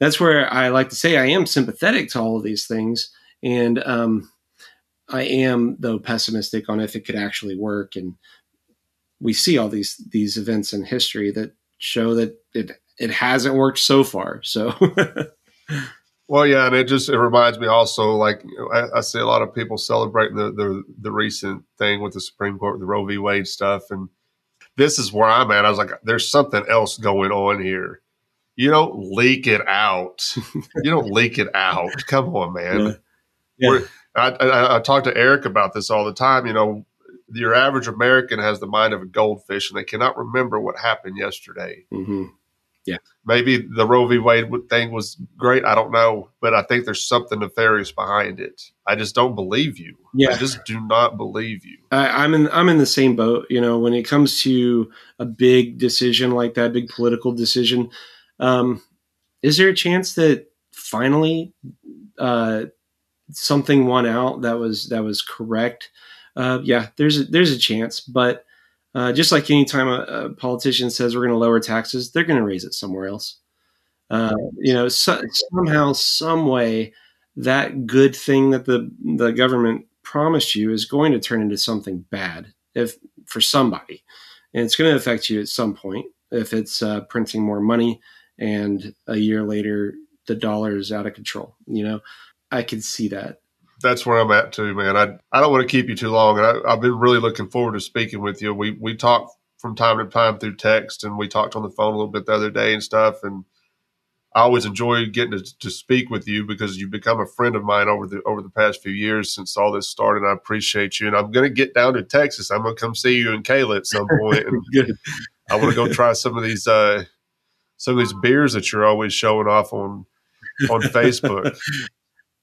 that's where I like to say I am sympathetic to all of these things, and um, I am though pessimistic on if it could actually work. And we see all these these events in history that show that it it hasn't worked so far. So. Well, yeah, and it just it reminds me also like I, I see a lot of people celebrating the, the the recent thing with the Supreme Court, the Roe v. Wade stuff, and this is where I'm at. I was like, there's something else going on here. You don't leak it out. you don't leak it out. Come on, man. Yeah. Yeah. I, I, I talk to Eric about this all the time. You know, your average American has the mind of a goldfish, and they cannot remember what happened yesterday. Mm-hmm. Yeah. Maybe the Roe v. Wade thing was great. I don't know, but I think there's something nefarious behind it. I just don't believe you. Yeah. I just do not believe you. I, I'm in. I'm in the same boat. You know, when it comes to a big decision like that, big political decision, um, is there a chance that finally uh, something won out that was that was correct? Uh, yeah, there's a, there's a chance, but uh, just like anytime a, a politician says we're going to lower taxes, they're going to raise it somewhere else. Uh, you know, so, somehow, some way, that good thing that the the government promised you is going to turn into something bad if for somebody, and it's going to affect you at some point if it's uh, printing more money and a year later the dollar is out of control. You know, I can see that that's where I'm at too, man. I I don't want to keep you too long, and I, have been really looking forward to speaking with you. We we talk from time to time through text, and we talked on the phone a little bit the other day and stuff. And I always enjoy getting to, to speak with you because you've become a friend of mine over the over the past few years since all this started. I appreciate you, and I'm going to get down to Texas. I'm going to come see you in Kayla at some point. And I want to go try some of these uh, some of these beers that you're always showing off on on Facebook.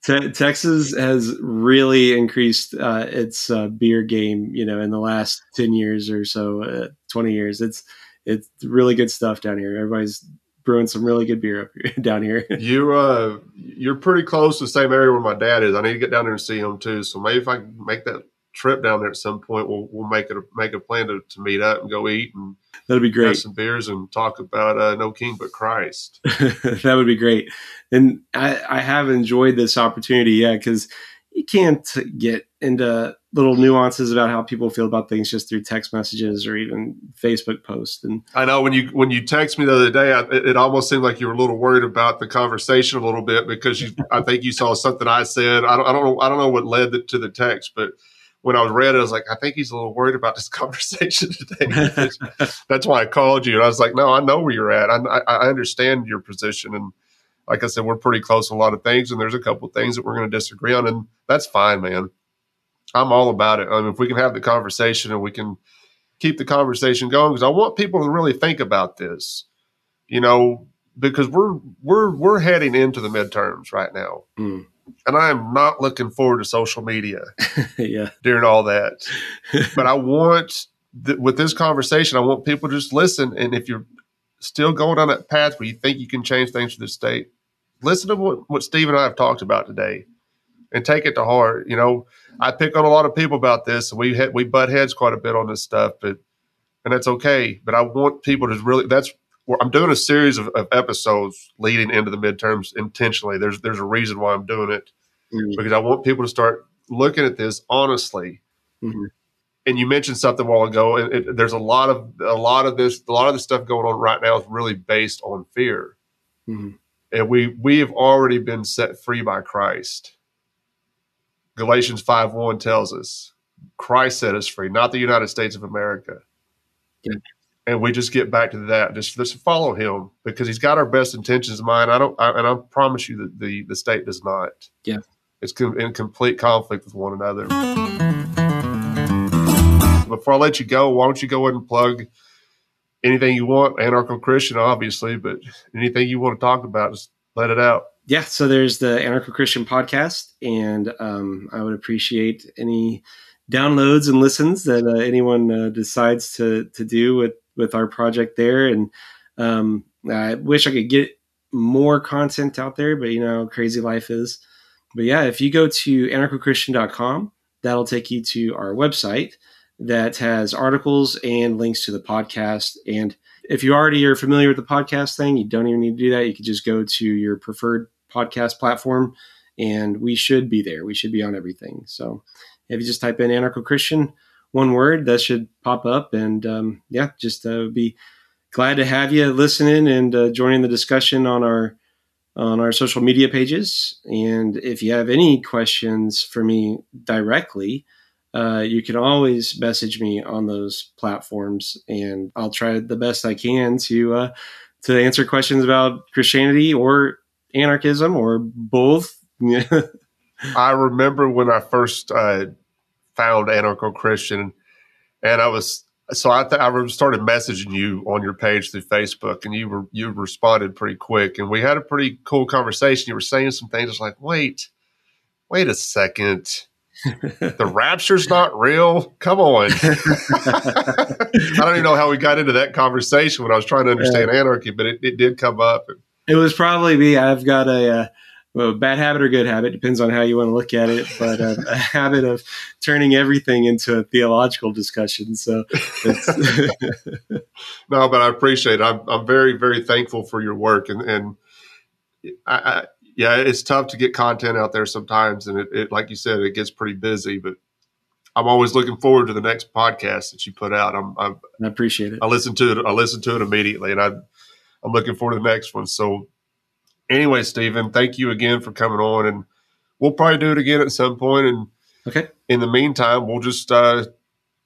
Te- Texas has really increased uh, its uh, beer game, you know, in the last ten years or so, uh, twenty years. It's it's really good stuff down here. Everybody's brewing some really good beer up here, down here. you uh, you're pretty close to the same area where my dad is. I need to get down there and see him too. So maybe if I can make that trip down there at some point, we'll we'll make it a, make a plan to, to meet up and go eat and that'd be great. Have some beers and talk about uh, no king but Christ. that would be great. And I, I have enjoyed this opportunity, yeah, because you can't get into little nuances about how people feel about things just through text messages or even Facebook posts. And I know when you when you text me the other day, I, it, it, almost seemed like you were a little worried about the conversation a little bit because you, I think you saw something I said. I don't, I don't know. I don't know what led to the text, but when I was read it, I was like, I think he's a little worried about this conversation today. That's why I called you. And I was like, no, I know where you're at. I, I understand your position. And like I said, we're pretty close on a lot of things. And there's a couple things that we're going to disagree on. And that's fine, man. I'm all about it. I mean, if we can have the conversation and we can keep the conversation going, because I want people to really think about this, you know, because we're, we're, we're heading into the midterms right now. Mm and I am not looking forward to social media. yeah, during all that. but I want th- with this conversation, I want people to just listen. And if you're still going on that path where you think you can change things for the state, listen to what, what Steve and I have talked about today, and take it to heart. You know, I pick on a lot of people about this, and we we butt heads quite a bit on this stuff, but and that's okay. But I want people to really that's I'm doing a series of, of, episodes leading into the midterms intentionally. There's there's a reason why I'm doing it mm-hmm. because I want people to start looking at this honestly. Mm-hmm. And you mentioned something a while ago, and it, there's a lot of a lot of this a lot of the stuff going on right now is really based on fear. Mm-hmm. And we we have already been set free by Christ. Galatians 5 1 tells us Christ set us free, not the United States of America. Yeah and we just get back to that. Just just follow him because he's got our best intentions in mind. I don't, I, and I promise you that the the state does not. Yeah, it's com- in complete conflict with one another. Before I let you go, why don't you go ahead and plug anything you want, anarcho Christian, obviously, but anything you want to talk about, just let it out. Yeah, so there's the Anarcho Christian podcast, and um, I would appreciate any downloads and listens that uh, anyone uh, decides to to do with with our project there. And um, I wish I could get more content out there, but you know, crazy life is. But yeah, if you go to anarchochristian.com, that'll take you to our website that has articles and links to the podcast. And if you already are familiar with the podcast thing, you don't even need to do that. You could just go to your preferred podcast platform and we should be there. We should be on everything. So if you just type in anarcho Christian, one word that should pop up. And um, yeah, just uh, be glad to have you listening and uh, joining the discussion on our on our social media pages. And if you have any questions for me directly, uh, you can always message me on those platforms, and I'll try the best I can to uh, to answer questions about Christianity or anarchism or both. I remember when I first uh, found anarcho Christian, and I was so I, th- I started messaging you on your page through Facebook, and you were you responded pretty quick, and we had a pretty cool conversation. You were saying some things. I was like, wait, wait a second. the rapture's not real. Come on. I don't even know how we got into that conversation when I was trying to understand yeah. anarchy, but it, it, did come up. It was probably me. I've got a, uh, well, bad habit or good habit depends on how you want to look at it, but uh, a habit of turning everything into a theological discussion. So, no, but I appreciate it. I'm, I'm very, very thankful for your work, and and I, I, yeah, it's tough to get content out there sometimes, and it, it, like you said, it gets pretty busy. But I'm always looking forward to the next podcast that you put out. I'm, I'm i appreciate it. I listen to it. I listen to it immediately, and I I'm looking forward to the next one. So anyway, Stephen, thank you again for coming on, and we'll probably do it again at some point. And okay, in the meantime, we'll just uh,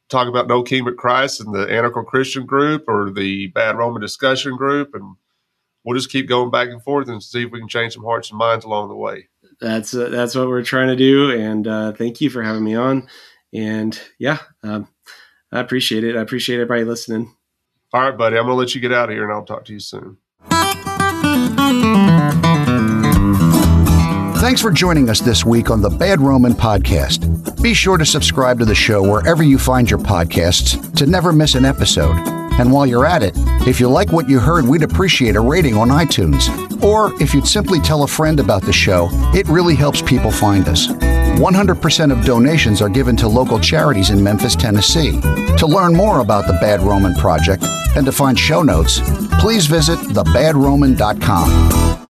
talk about No King but Christ and the Anarcho Christian group or the Bad Roman discussion group, and we'll just keep going back and forth and see if we can change some hearts and minds along the way. That's uh, that's what we're trying to do, and uh, thank you for having me on. And yeah, um, I appreciate it. I appreciate everybody listening. All right, buddy. I'm gonna let you get out of here, and I'll talk to you soon. Thanks for joining us this week on the Bad Roman Podcast. Be sure to subscribe to the show wherever you find your podcasts to never miss an episode. And while you're at it, if you like what you heard, we'd appreciate a rating on iTunes. Or if you'd simply tell a friend about the show, it really helps people find us. 100% of donations are given to local charities in Memphis, Tennessee. To learn more about the Bad Roman Project and to find show notes, please visit thebadroman.com.